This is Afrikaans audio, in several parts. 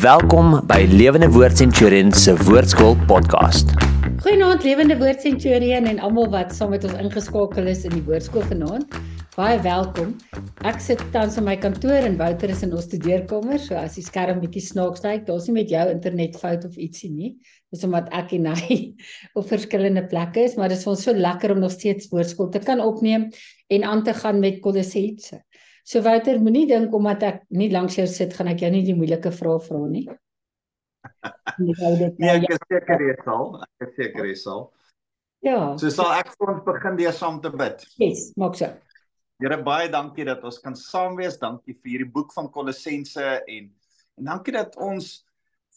Welkom by Lewende Woord Centurion se Woordskool podcast. Goeienaand Lewende Woord Centurion en almal wat saam met ons ingeskakel is in die Woordskool vanaand. Baie welkom. Ek sit tans in my kantoor en Wouter is in ons studeerkamer, so as die skerm bietjie snaaks lyk, daar's nie met jou internetfout of ietsie nie. Dis omdat ek en hy op verskillende plekke is, maar dit is ons so lekker om nog steeds Woordskool te kan opneem en aan te gaan met Kolossense. So Wouter, moenie dink omdat ek nie langs jou sit gaan ek jou nie die moeilike vrae vra nie. nee, ek is seker jy sal. Ek is seker jy sal. Ja. So sal ek vir ons begin deur saam te bid. Yes, maak so. Here baie dankie dat ons kan saam wees. Dankie vir hierdie boek van Kolossense en en dankie dat ons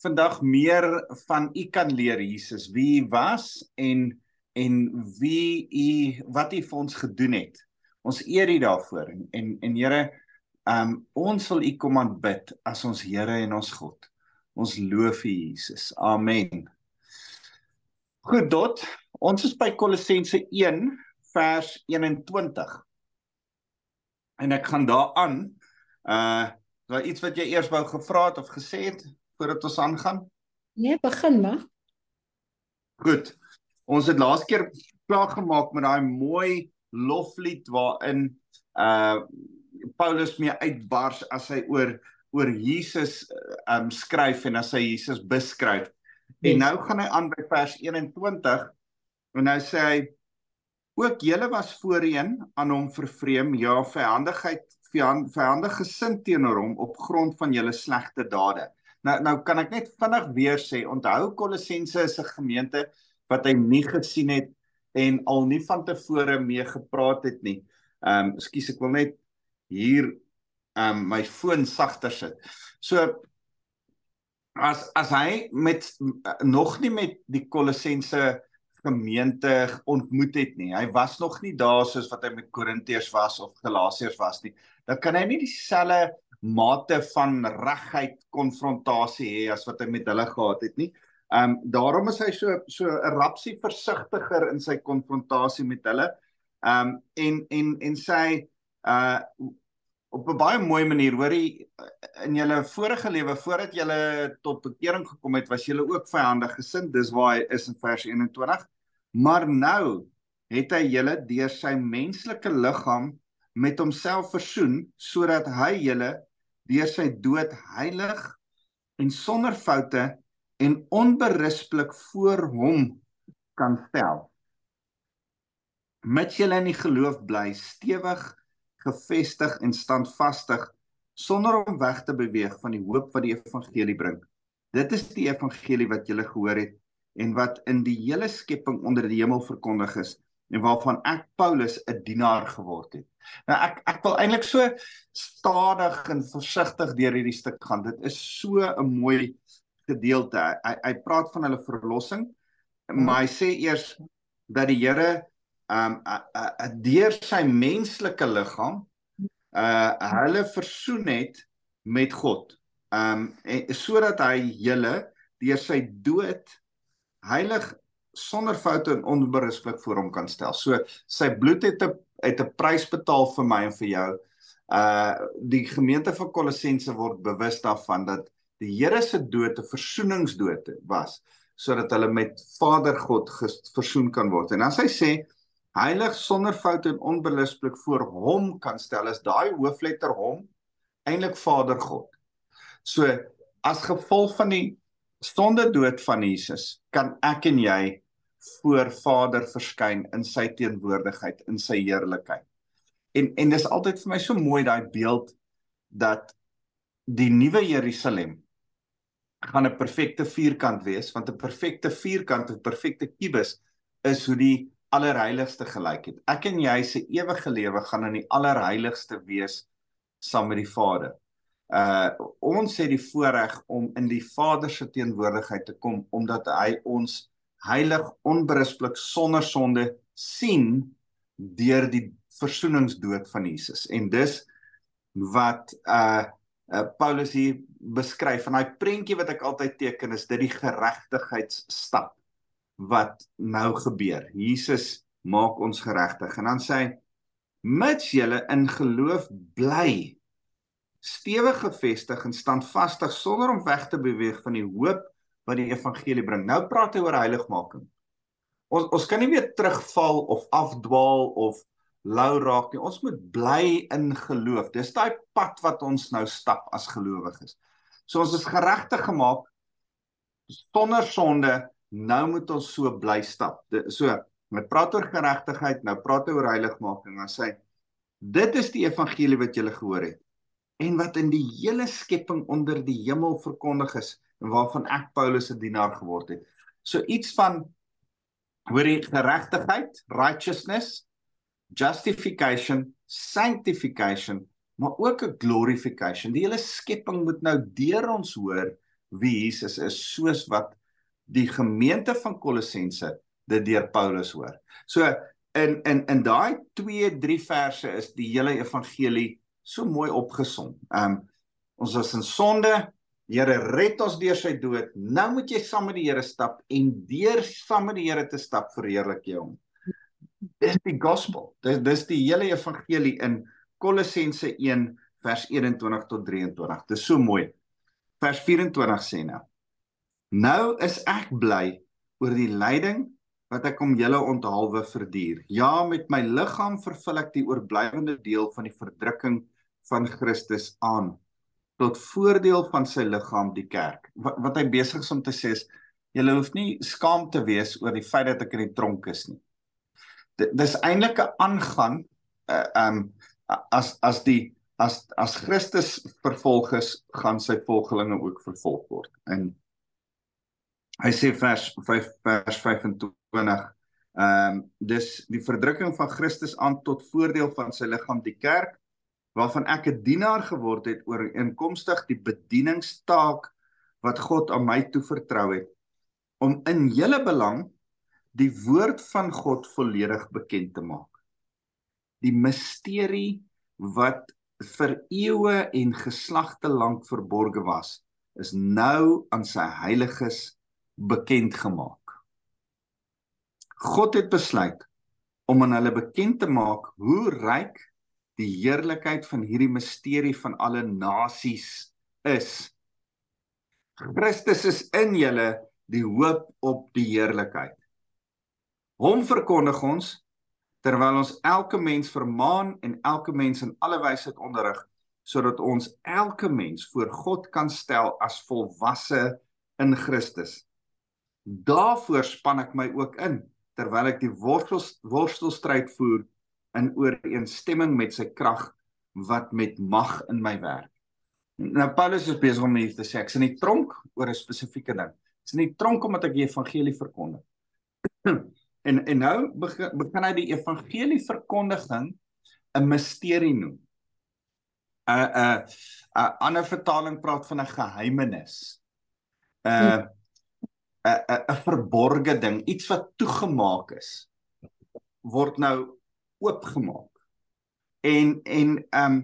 vandag meer van U kan leer Jesus, wie U was en en wie U wat U vir ons gedoen het. Ons eer U daarvoor en en, en Here, um, ons wil U kom aanbid as ons Here en ons God. Ons loof U Jesus. Amen. Goed, dot. Ons is by Kolossense 1 vers 21. En ek gaan daaraan uh daar iets wat jy eers wou gevra het of gesê het voordat ons aangaan? Nee, begin maar. Goed. Ons het laas keer klaar gemaak met daai mooi loflied waarin uh Paulus mee uitbars as hy oor oor Jesus um skryf en as hy Jesus beskryf. Yes. En nou gaan hy aan by vers 21 en nou sê hy ook julle was voorheen aan hom vervreem, ja, vyandigheid, vyandig gesind teenoor hom op grond van julle slegte dade. Nou nou kan ek net vinnig weer sê, onthou Kolossense is 'n gemeente wat hy nie gesien het en al nie van tevore mee gepraat het nie. Ehm um, ekskuus ek wil net hier ehm um, my foon sagter sit. So as as hy met nog nie met die Kolossense gemeente ontmoet het nie. Hy was nog nie daar soos wat hy met Korintiërs was of Galasiërs was nie. Dan kan hy nie dieselfde mate van regheid konfrontasie hê as wat hy met hulle gehad het nie. Ehm um, daarom is hy so so 'n rapsie versigtiger in sy konfrontasie met hulle. Ehm um, en en en sê uh op 'n baie mooi manier hoor jy in julle vorige lewe voordat julle tot bekering gekom het was julle ook vyandig gesind dis waar hy is in vers 21 maar nou het hy julle deur sy menslike liggaam met homself versoen sodat hy julle deur sy dood heilig en sonder foute en onberispelik voor hom kan stel met julle in die geloof bly stewig gefestig en standvastig sonder om weg te beweeg van die hoop wat die evangelie bring. Dit is die evangelie wat julle gehoor het en wat in die hele skepping onder die hemel verkondig is en waarvan ek Paulus 'n dienaar geword het. Nou ek ek wil eintlik so stadig en versigtig deur hierdie stuk gaan. Dit is so 'n mooi gedeelte. Hy hy praat van hulle verlossing, maar hy sê eers dat die Here um deur sy menslike liggaam uh hulle versoen het met God. Um sodat hy julle deur sy dood heilig sonder foute en onberispelik voor hom kan stel. So sy bloed het 'n het 'n prys betaal vir my en vir jou. Uh die gemeente van Kolossense word bewus daarvan dat die Here se dood 'n versoeningsdood was sodat hulle met Vader God versoen kan word. En as hy sê heilig sonder fout en onbelispelik voor hom kan stel is daai hoofletter hom eintlik Vader God. So as gevolg van die stonde dood van Jesus kan ek en jy voor Vader verskyn in sy teenwoordigheid in sy heerlikheid. En en dis altyd vir my so mooi daai beeld dat die nuwe Jerusalem gaan 'n perfekte vierkant wees want 'n perfekte vierkant of perfekte kubus is hoe die allerheiligste gelyk het. Ek en jy se ewige lewe gaan in die allerheiligste wees saam met die Vader. Uh ons het die voorreg om in die Vader se teenwoordigheid te kom omdat hy ons heilig, onberispelik, sonder sonde sien deur die versoeningsdood van Jesus. En dis wat uh, uh Paulus hier beskryf. En daai prentjie wat ek altyd teken is dit die geregtigheidsstap wat nou gebeur. Jesus maak ons geregtig en dan sê hy mits julle in geloof bly stewig gefestig en standvastig sonder om weg te beweeg van die hoop wat die evangelie bring. Nou praat hy oor heiligmaking. Ons ons kan nie weer terugval of afdwaal of lou raak nie. Ons moet bly in geloof. Dis daai pad wat ons nou stap as gelowiges. So ons is geregtig gemaak sonder sonde. Nou moet ons so bly stap. So, met praat oor geregtigheid, nou praat oor heiligmaking. Dan sê dit is die evangelie wat jy gehoor het en wat in die hele skepping onder die hemel verkondig is en waarvan ek Paulus se dienaar geword het. So iets van hoor jy geregtigheid, righteousness, justification, sanctification, maar ook 'n glorification. Die hele skepping moet nou deur ons hoor wie Jesus is soos wat die gemeente van Kolossense dit deur Paulus hoor. So in in in daai 2 3 verse is die hele evangelie so mooi opgesom. Um ons was in sonde, Here red ons deur sy dood. Nou moet jy saam met die Here stap en deur saam met die Here te stap verheerlik jy hom. Dis die gospel. Dis dis die hele evangelie in Kolossense 1 vers 21 tot 23. Dis so mooi. Vers 24 sê nou: Nou is ek bly oor die lyding wat ek om julle onthaalwe verduur. Ja, met my liggaam vervul ek die oorblywende deel van die verdrukking van Christus aan tot voordeel van sy liggaam die kerk. Wat, wat hy besig is om te sê is julle hoef nie skaam te wees oor die feit dat ek in die tronk is nie. Dis eintlik 'n aangaan uh, um as as die as as Christus vervolg is, gaan sy volgelinge ook vervolg word. En hy sê vers 5 vers 25 ehm um, dis die verdrukking van Christus aan tot voordeel van sy liggaam die kerk waarvan ek 'n dienaar geword het oor inkomstig die bedieningstaak wat God aan my toevertrou het om in julle belang die woord van God volledig bekend te maak. Die misterie wat vir eeue en geslagte lank verborge was, is nou aan sy heiliges bekend gemaak. God het besluit om aan hulle bekend te maak hoe ryk die heerlikheid van hierdie misterie van alle nasies is. Christus is in julle die hoop op die heerlikheid. Hom verkondig ons terwyl ons elke mens vermaan en elke mens in alle wysheid onderrig sodat ons elke mens voor God kan stel as volwasse in Christus. Daarvoor span ek my ook in terwyl ek die worstelstryd voer in ooreenstemming met sy krag wat met mag in my werk. Nou Paulus is besig om hier te sê ek's in die tronk oor 'n spesifieke ding. Ek's in die tronk omdat ek die evangelie verkondig. en en nou begin, begin hy die evangelie verkondiging 'n misterie noem. 'n 'n 'n ander vertaling praat van 'n geheimenis. 'n 'n 'n verborgde ding, iets wat toegemaak is word nou oopgemaak. En en ehm um,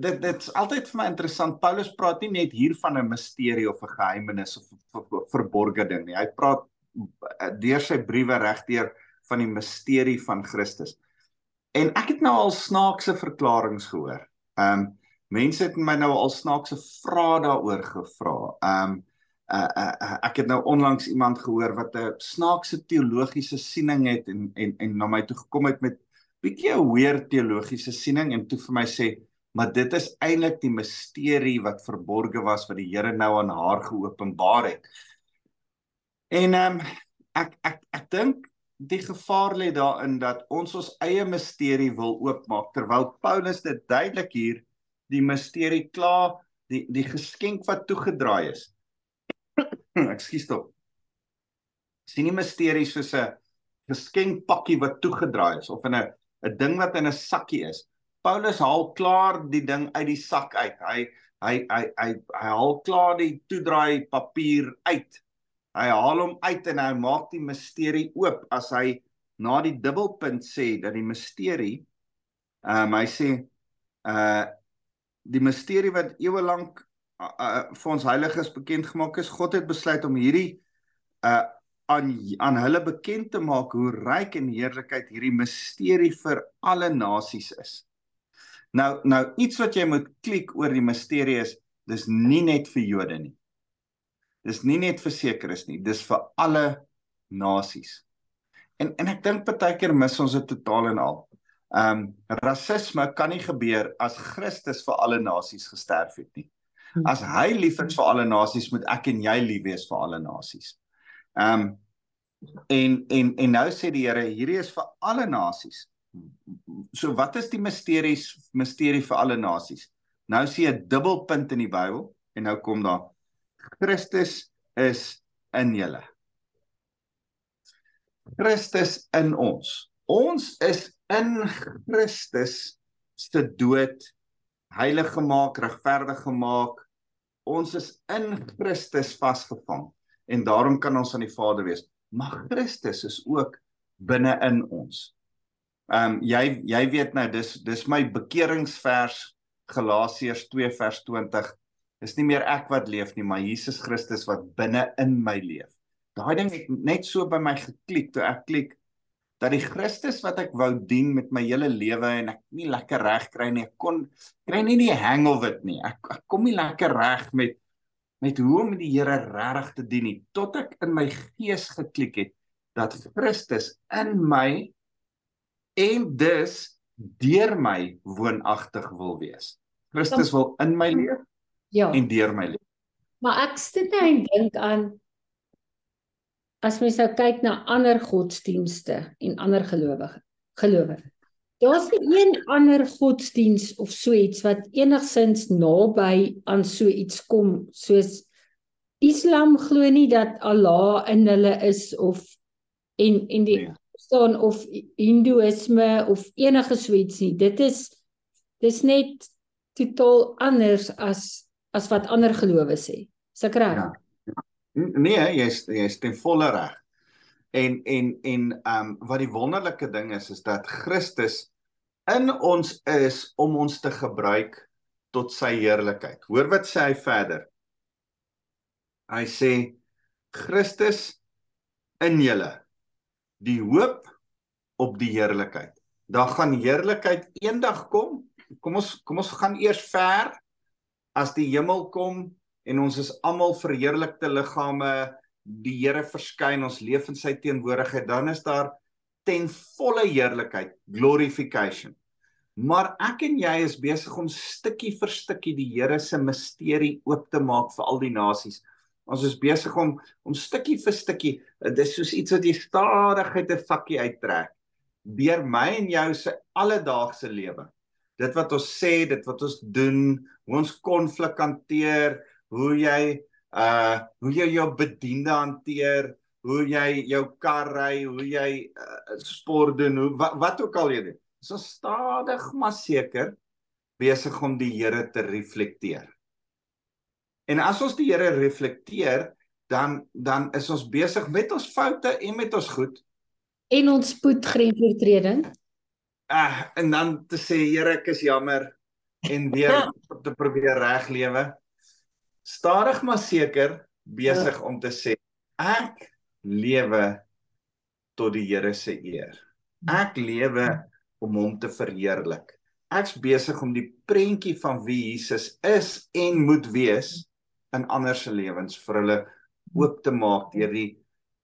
dit dit's altyd vir my interessant. Paulus praat nie net hier van 'n misterie of 'n geheimenis of 'n verborgde ding nie. Hy praat deur sy briewe regdeur van die misterie van Christus. En ek het nou al snaakse verklaringe gehoor. Ehm um, mense het my nou al snaakse vrae daaroor gevra. Ehm um, uh, uh, ek het nou onlangs iemand gehoor wat 'n snaakse teologiese siening het en en en na my toe gekom het met bietjie 'n weird teologiese siening en toe vir my sê, maar dit is eintlik die misterie wat verborge was wat die Here nou aan haar geopenbaar het. En ehm um, ek ek ek dink die gevaar lê daarin dat ons ons eie misterie wil oopmaak terwyl Paulus dit duidelik hier die misterie klaar die die geskenk wat toegedraai is. Ekskuus tog. Sien nie misterie soos 'n geskenkpakkie wat toegedraai is of in 'n 'n ding wat in 'n sakkie is. Paulus haal klaar die ding uit die sak uit. Hy hy hy hy hy haal klaar die toedraai papier uit. Hy haal hom uit en hy maak die misterie oop as hy na die dubbelpunt sê dat die misterie ehm um, hy sê uh die misterie wat eeue lank uh, uh, vir ons heiliges bekend gemaak is, God het besluit om hierdie uh aan aan hulle bekend te maak hoe ryk en heerlikheid hierdie misterie vir alle nasies is. Nou nou iets wat jy moet klik oor die misterie is dis nie net vir Jode nie. Dis nie net vir sekeres nie, dis vir alle nasies. En en ek dink baie keer mis ons dit totaal en al. Ehm um, rasisme kan nie gebeur as Christus vir alle nasies gesterf het nie. As hy lief is vir alle nasies, moet ek en jy lief wees vir alle nasies. Ehm um, en en en nou sê die Here, hierdie is vir alle nasies. So wat is die misteries misterie vir alle nasies? Nou sien jy 'n dubbelpunt in die Bybel en nou kom daar Christus is in julle. Christus in ons. Ons is in Christus se dood heilig gemaak, regverdig gemaak. Ons is in Christus vasgevang en daarom kan ons aan die Vader wees. Maar Christus is ook binne in ons. Ehm um, jy jy weet nou dis dis my bekeringsvers Galasiërs 2 vers 20. Dis nie meer ek wat leef nie, maar Jesus Christus wat binne in my leef. Daai ding het net so by my geklik toe ek klik dat die Christus wat ek wou dien met my hele lewe en ek nie lekker reg kry nie. Ek kon kry nie die hang of it nie. Ek, ek kom nie lekker reg met met hoe om die Here regtig te dien nie tot ek in my gees geklik het dat Christus in my en dus deur my woonagtig wil wees. Christus wil in my leef ja. en deur my leef. Maar ek sit net en dink aan as mens nou kyk na ander godsdienste en ander gelowige gelowe. Daar's nie een ander godsdiens of so iets wat enigsins naby aan so iets kom soos Islam glo nie dat Allah in hulle is of en en die nee. staan of Hindoeïsme of enige so iets nie. Dit is dis net totaal anders as as wat ander gelowe sê. Is ek reg? Ja. Nee, jy's jy's ten volle reg. En en en ehm um, wat die wonderlike ding is is dat Christus in ons is om ons te gebruik tot sy heerlikheid. Hoor wat sê hy verder? Hy sê Christus in julle die hoop op die heerlikheid. Daar gaan heerlikheid eendag kom. Kom ons kom ons gaan eers ver as die hemel kom en ons is almal verheerlikte liggame die Here verskyn ons leef in sy teenwoordigheid dan is daar ten volle heerlikheid glorification. Maar ek en jy is besig om stukkie vir stukkie die Here se misterie oop te maak vir al die nasies. Ons is besig om om stukkie vir stukkie dis soos iets wat jy stadigheid 'n vakkie uittrek deur my en jou se alledaagse lewe dit wat ons sê dit wat ons doen hoe ons konflik hanteer hoe jy uh hoe jy jou bediende hanteer, hoe jy jou kar ry, hoe jy uh, sport doen, hoe wat, wat ook al jy doen. So stadig maar seker besig om die Here te reflekteer. En as ons die Here reflekteer, dan dan is ons besig met ons foute en met ons goed en ons spoed grensoortreding. Ah, en dan te sê Here, ek is jammer en weer te probeer reg lewe stadig maar seker besig ja. om te sê ek lewe tot die Here se eer. Ek lewe om hom te verheerlik. Ek's besig om die prentjie van wie Jesus is en moet wees in ander se lewens vir hulle oop te maak deur die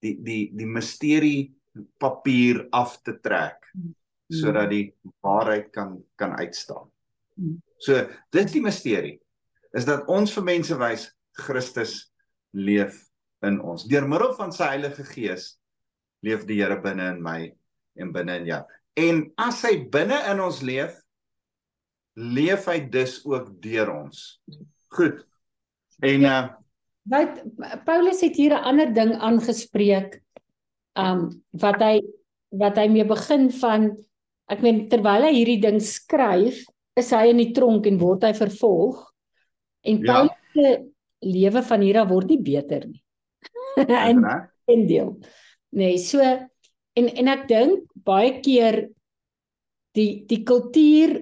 die die die misterie papier af te trek sodat die waarheid kan kan uitstaan. So dit is die misterie is dat ons vir mense wys Christus leef in ons. Deur middel van sy Heilige Gees leef die Here binne in my en binne in jou. En as hy binne in ons leef, leef hy dus ook deur ons. Goed. En uh wat Paulus het hier 'n ander ding aangespreek. Um wat hy wat hy mee begin van ek meen terwyl hy hierdie ding skryf, is hy in die tronk en word hy vervolg. En ja. Paulus se lewe van hier af word nie beter nie. en en deel. Nee, so en en ek dink baie keer die die kultuur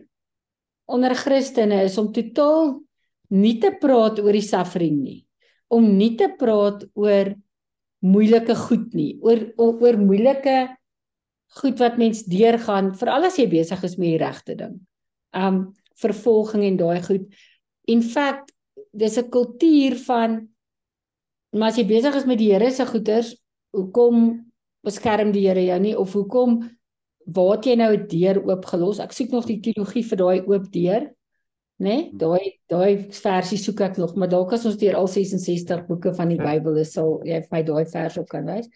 onder Christene is om totaal nie te praat oor die suffering nie. Om nie te praat oor moeilike goed nie, oor oor moeilike goed wat mens deurgaan, veral as jy besig is met die regte ding. Um vervolging en daai goed. In feite, dis 'n kultuur van maar as jy besig is met die Here se goeders, hoekom beskerm die Here jou nie of hoekom waar het jy nou 'n deur oopgelos? Ek soek nog die teologie vir daai oop deur. Né? Nee? Daai daai versie soek ek nog, maar dalk as ons deur al 66 boeke van die ja. Bybel is, sal jy vir my daai vers op kan wys.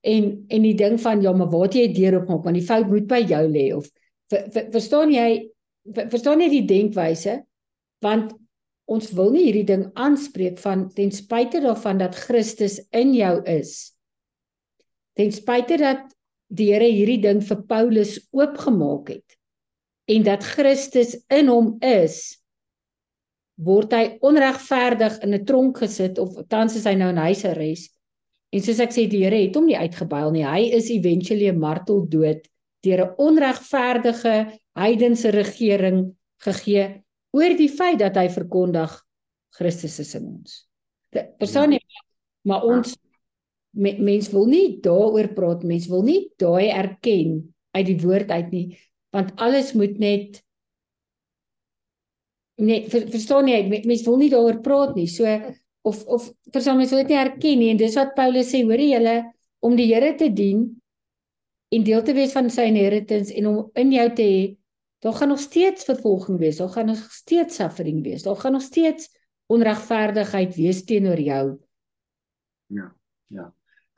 En en die ding van ja, maar waar jy deur oopmaak? Want die fout moet by jou lê of ver, ver, verstaan jy ver, verstaan jy die denkwyse? Want ons wil nie hierdie ding aanspreek van ten spyte daarvan dat Christus in jou is. Ten spyte dat die Here hierdie ding vir Paulus oopgemaak het en dat Christus in hom is word hy onregverdig in 'n tronk gesit of tans is hy nou in huisarrest en soos ek sê die Here het hom nie uitgebuil nie hy is eventually 'n martel dood deur 'n onregverdige heidense regering gegee oor die feit dat hy verkondig Christus is in ons. Persoonlik ja. maar ons me, mens wil nie daaroor praat, mens wil nie daai erken uit die woord uit nie, want alles moet net nee, ver, verstaan jy, mens wil nie daaroor praat nie. So of of verstaan mens wil dit nie erken nie en dis wat Paulus sê, hoor jy julle om die Here te dien en deel te wees van sy inheritance en om in jou te hê Daar gaan nog steeds vervolging wees, daar gaan nog steeds suffering wees, daar gaan nog steeds onregverdigheid wees teenoor jou. Ja, ja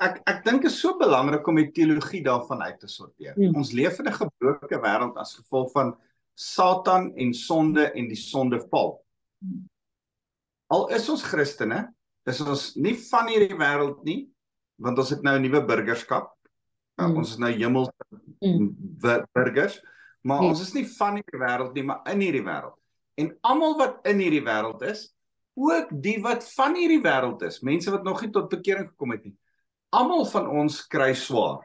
ek ek dink is so belangrik om die teologie daarvan uit te sorteer. Hmm. Ons leef in 'n gebroke wêreld as gevolg van Satan en sonde en die sondeval. Al is ons Christene, is ons nie van hierdie wêreld nie, want ons het nou 'n nuwe burgerskap. Uh, hmm. Ons is nou hemelse hmm. burgers, maar hmm. ons is nie van hierdie wêreld nie, maar in hierdie wêreld. En almal wat in hierdie wêreld is, ook die wat van hierdie wêreld is, mense wat nog nie tot bekering gekom het nie, almal van ons kry swaar.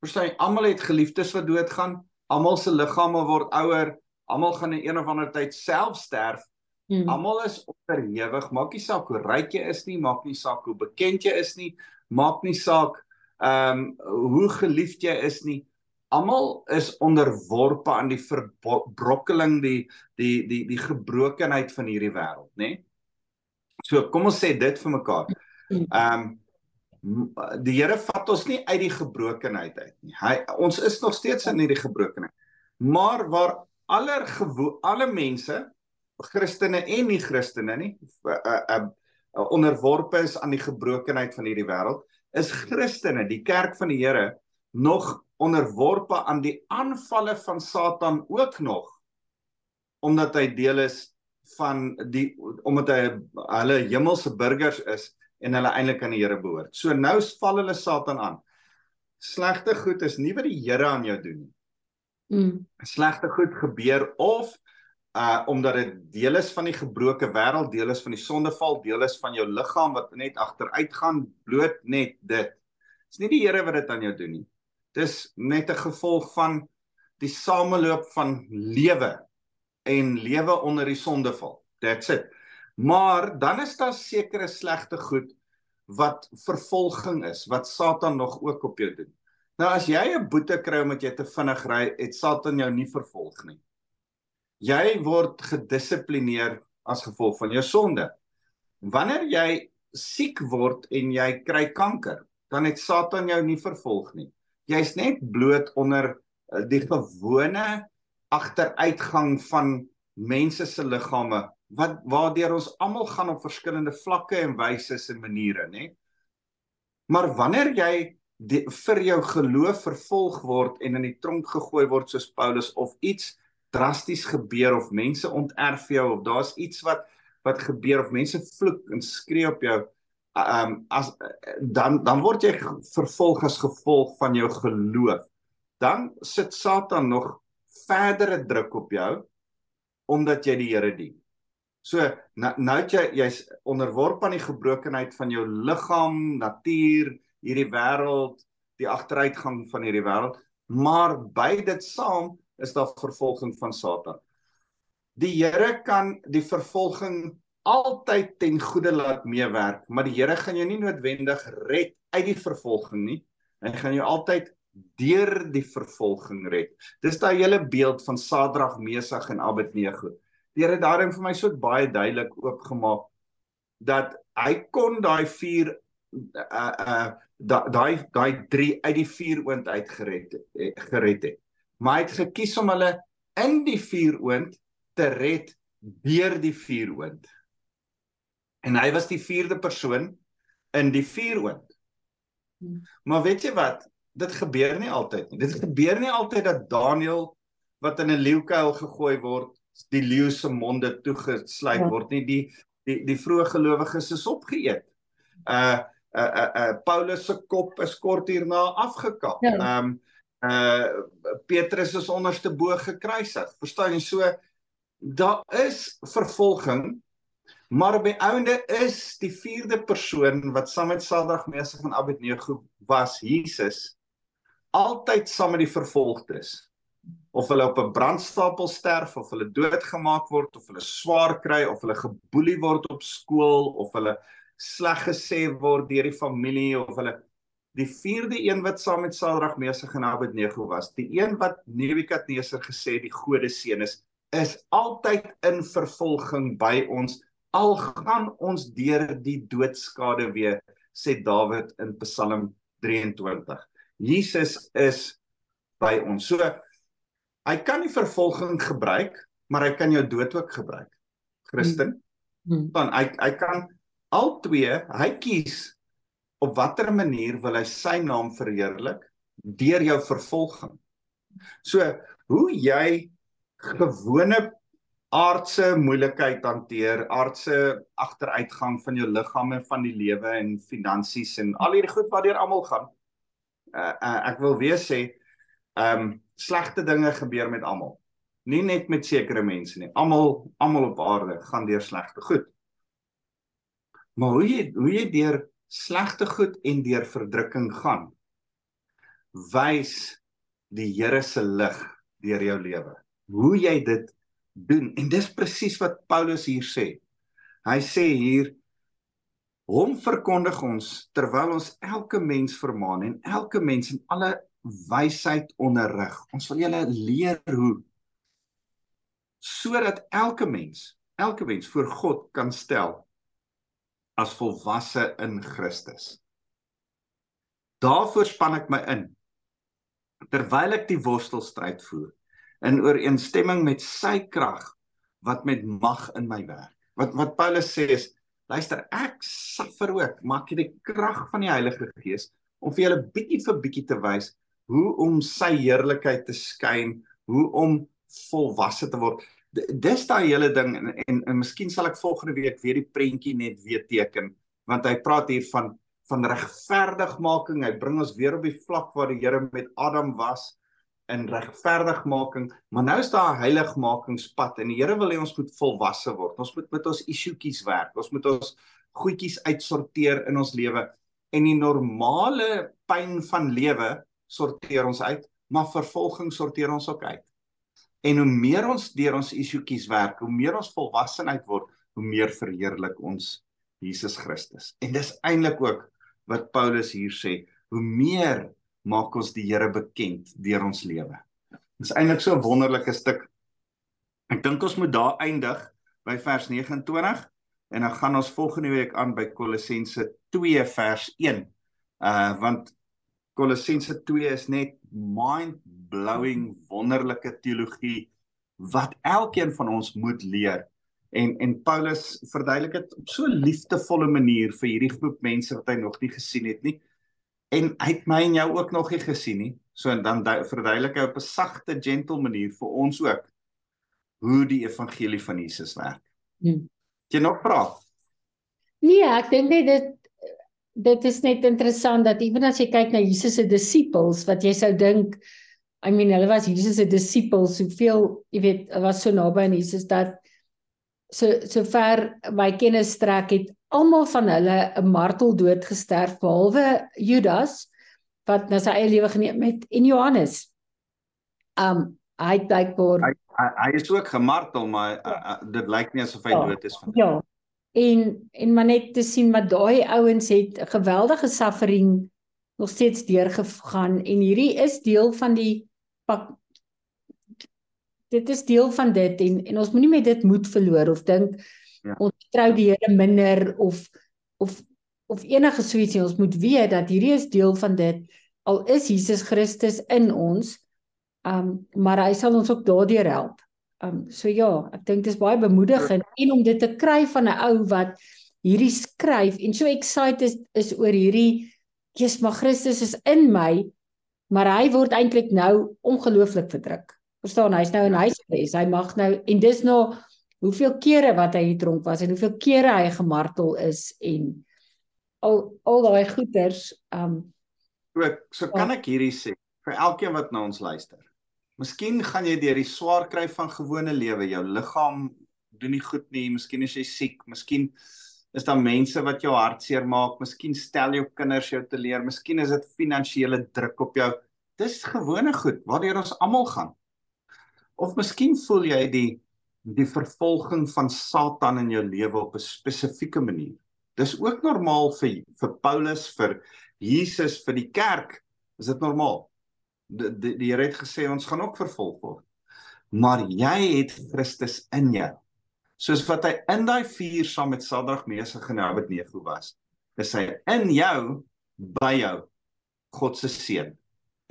Verstaan jy, almal het geliefdes wat doodgaan, almal se liggame word ouer, almal gaan in een of ander tyd self sterf. Hmm. Almal is onderhewig, maak nie saak hoe ryk jy is nie, maak nie saak hoe bekend jy is nie, maak nie saak ehm um, hoe geliefd jy is nie. Almal is onderworpe aan die verbrokkeling, die die die die gebrokenheid van hierdie wêreld, nê? So kom ons sê dit vir mekaar. Hmm. Ehm um, die Here vat ons nie uit die gebrokenheid uit nie. Hy ons is nog steeds in hierdie gebrokenheid. Maar waar aller alle mense, Christene en nie Christene nie, uh, uh, uh, onderworpe is aan die gebrokenheid van hierdie wêreld, is Christene, die kerk van die Here, nog onderworpe aan die aanvalle van Satan ook nog omdat hy deel is van die omdat hy hulle hemelse burgers is en hulle eintlik aan die Here behoort. So nou val hulle Satan aan. Slegte goed is nie wat die Here aan jou doen nie. Mm. Slegte goed gebeur of uh omdat dit deel is van die gebroke wêreld, deel is van die sondeval, deel is van jou liggaam wat net agteruit gaan, bloot net dit. Dis nie die Here wat dit aan jou doen nie. Dis net 'n gevolg van die sameloop van lewe en lewe onder die sondeval. That's it. Maar dan is daar sekere slegte goed wat vervolging is, wat Satan nog ook op jou doen. Nou as jy 'n boete kry omdat jy te vinnig ry, het Satan jou nie vervolg nie. Jy word gedissiplineer as gevolg van jou sonde. Wanneer jy siek word en jy kry kanker, dan het Satan jou nie vervolg nie. Jy's net bloot onder eh, die gewone agteruitgang van mense se liggame wat waardeur ons almal gaan op verskillende vlakke en wyse en maniere, nê? Maar wanneer jy die, vir jou geloof vervolg word en in die tronk gegooi word soos Paulus of iets drasties gebeur of mense onterf jou of daar's iets wat wat gebeur of mense vloek en skree op jou um as dan dan word jy vervolg as gevolg van jou geloof. Dan sit Satan nog verdere druk op jou omdat jy die Here dien. So nou nou jy jy's onderworpe aan die gebrokenheid van jou liggaam, natuur, hierdie wêreld, die agteruitgang van hierdie wêreld, maar by dit saam is daar vervolging van Satan. Die Here kan die vervolging altyd ten goeie laat meewerk, maar die Here gaan jou nie noodwendig red uit die vervolging nie. Hy gaan jou altyd deur die vervolging red. Dis daai hele beeld van Sadrag, Mesach en Abednego. Die Here het daarin vir my so baie duidelik oopgemaak dat hy kon daai vier uh uh daai daai drie uit die vuur oond uitgered gered het. Maar hy het gekies om hulle in die vuur oond te red deur die vuur oond. En hy was die vierde persoon in die vuur oond. Hmm. Maar weet jy wat? Dit gebeur nie altyd nie. Dit gebeur nie altyd dat Daniël wat in 'n leeukuil gegooi word, die leeu se monde toegesluit ja. word nie. Die die die vroeë gelowiges is opgeëet. Uh uh uh, uh Paulus se kop is kort hierna afgekap. Ja. Um uh Petrus is onderste bo gekruisig. Verstaan jy so daar is vervolging maar by ouende is die vierde persoon wat saam met Sadrag Mesach en Abednego was Jesus altyd saam met die vervolgdes of hulle op 'n brandstapel sterf of hulle doodgemaak word of hulle swaar kry of hulle geboelie word op skool of hulle sleg gesê word deur die familie of hulle die vierde een wat saam met Sadrag Mesach en Abednego was die een wat Nebukadneser gesê die gode seun is is altyd in vervolging by ons al gaan ons deur die doodskade weer sê Dawid in Psalm 23 Jesus is by ons so hy kan nie vervolging gebruik, maar hy kan jou dood ook gebruik. Christen. Hmm. Dan hy hy kan al twee, hy kies op watter manier wil hy sy naam verheerlik deur jou vervolging. So, hoe jy gewone aardse moeilikheid hanteer, aardse agteruitgang van jou liggaam en van die lewe en finansies en al hierdie goed wat deur almal gaan. Uh, uh, ek wil weer sê, ehm um, slegte dinge gebeur met almal. Nie net met sekere mense nie. Almal almal op aarde gaan deur slegte goed. Maar hoe jy hoe jy deur slegte goed en deur verdrukking gaan, wys die Here se lig deur jou lewe. Hoe jy dit doen en dis presies wat Paulus hier sê. Hy sê hier hom verkondig ons terwyl ons elke mens vermaan en elke mens in alle wysheid onderrig. Ons wil julle leer hoe sodat elke mens, elke mens voor God kan stel as volwasse in Christus. Daarvoor span ek my in terwyl ek die worstelstryd voer in ooreenstemming met sy krag wat met mag in my werk. Wat wat Paulus sê is luister ek suffer ook, maar ek het die krag van die Heilige Gees om vir julle bietjie vir bietjie te wys hoe om sy heerlikheid te skyn, hoe om volwasse te word. Dis daai hele ding en, en en miskien sal ek volgende week weer die prentjie net weer teken want hy praat hier van van regverdigmaking. Hy bring ons weer op die vlak waar die Here met Adam was in regverdigmaking, maar nou is daar 'n heiligmakingspad en die Here wil hê ons moet volwasse word. Ons moet met ons issuetjies werk. Ons moet ons goedjies uitsorteer in ons lewe en die normale pyn van lewe sorteer ons uit, maar vervolging sorteer ons ook uit. En hoe meer ons deur ons issuetjies werk, hoe meer ons volwassenheid word, hoe meer verheerlik ons Jesus Christus. En dis eintlik ook wat Paulus hier sê, hoe meer maak ons die Here bekend deur ons lewe. Dis eintlik so 'n wonderlike stuk. Ek dink ons moet daar eindig by vers 29 en dan gaan ons volgende week aan by Kolossense 2 vers 1. Uh want Kolossense 2 is net mind-blowing wonderlike teologie wat elkeen van ons moet leer. En en Paulus verduidelik dit op so 'n liefdevolle manier vir hierdie groep mense wat hy nog nie gesien het nie. En hy het my en jou ook nog nie gesien nie. So en dan verduidelik hy op 'n sagte, gentle manier vir ons ook hoe die evangelie van Jesus werk. Hmm. Jy nog praat? Nee, ek dink net dit dit is net interessant dat ewen as jy kyk na Jesus se disippels wat jy sou dink I mean hulle was Jesus se disippels soveel jy weet was so naby aan Jesus dat so so ver my kennis strek het almal van hulle 'n marteldood gesterf behalwe Judas wat na sy eie lewe geneem het en Johannes. Um hy het blykbaar hy, hy, hy is ook gemartel maar uh, uh, dit lyk nie asof hy ja. dood is van. Ja en en maar net te sien wat daai ouens het 'n geweldige suffering nog steeds deurgegaan en hierdie is deel van die pak dit is deel van dit en en ons moenie met dit moed verloor of dink ja. ons trou die Here minder of of of enige suietsie ons moet weet dat hierdie is deel van dit al is Jesus Christus in ons um maar hy sal ons ook daardeur help. Um so ja, ek dink dit is baie bemoedigend en om dit te kry van 'n ou wat hierdie skryf en so excited is, is oor hierdie Jesus maar Christus is in my maar hy word eintlik nou ongelooflik verdruk. Verstaan, hy's nou in huisarrest. Hy mag nou en dis nou hoeveel kere wat hy dronk was en hoeveel kere hy gemartel is en al al daai goeters um ook so kan ek hierdie sê vir elkeen wat na ons luister. Miskien gaan jy deur die swaar kry van gewone lewe, jou liggaam doen nie goed nie, miskien is jy siek, miskien is daar mense wat jou hartseer maak, miskien stel jou kinders jou te leer, miskien is dit finansiële druk op jou. Dis gewone goed waardeur ons almal gaan. Of miskien voel jy die die vervolging van Satan in jou lewe op 'n spesifieke manier. Dis ook normaal vir vir Paulus, vir Jesus, vir die kerk. Is dit normaal? Die die, die Here het gesê ons gaan ook vervolg word. Maar jy het Christus in jou. Soos wat hy in daai vuur saam met Sadrag, Mesach en Abednego was. Dis hy in jou by jou God se seun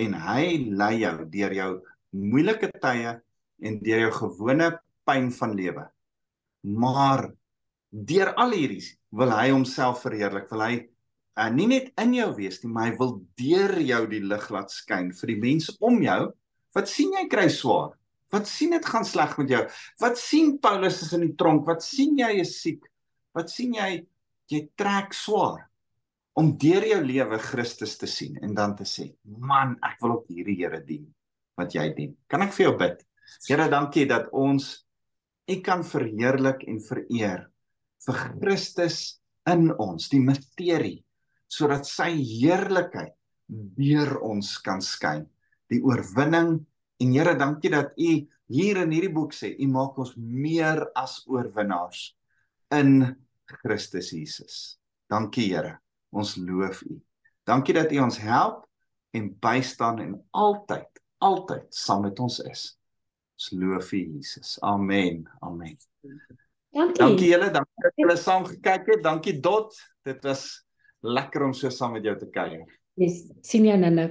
en hy lei jou deur jou moeilike tye en deur jou gewone pyn van lewe. Maar deur al hierdie wil hy homself verheerlik, wil hy uh, nie net in jou wees nie, maar hy wil deur jou die lig laat skyn vir die mense om jou. Wat sien jy kry swaar? Wat sien dit gaan sleg met jou? Wat sien Paulus is in die tronk? Wat sien jy is siek? Wat sien jy jy trek swaar? om deur jou lewe Christus te sien en dan te sê, man, ek wil ook hierdie Here dien wat jy dien. Kan ek vir jou bid? Here, dankie dat ons U kan verheerlik en vereer vir Christus in ons, die misterie, sodat sy heerlikheid deur ons kan skyn. Die oorwinning en Here, dankie dat U hier in hierdie boek sê, U maak ons meer as oorwinnaars in Christus Jesus. Dankie Here. Ons loof U. Dankie dat U ons help en bystaan en altyd, altyd saam met ons is. Ons loof vir Jesus. Amen. Amen. Dankie. Dankie julle, dankie dat julle saam gekyk het. Dankie Dot. Dit was lekker om so saam met jou te kuier. Yes, sien jou nou nou.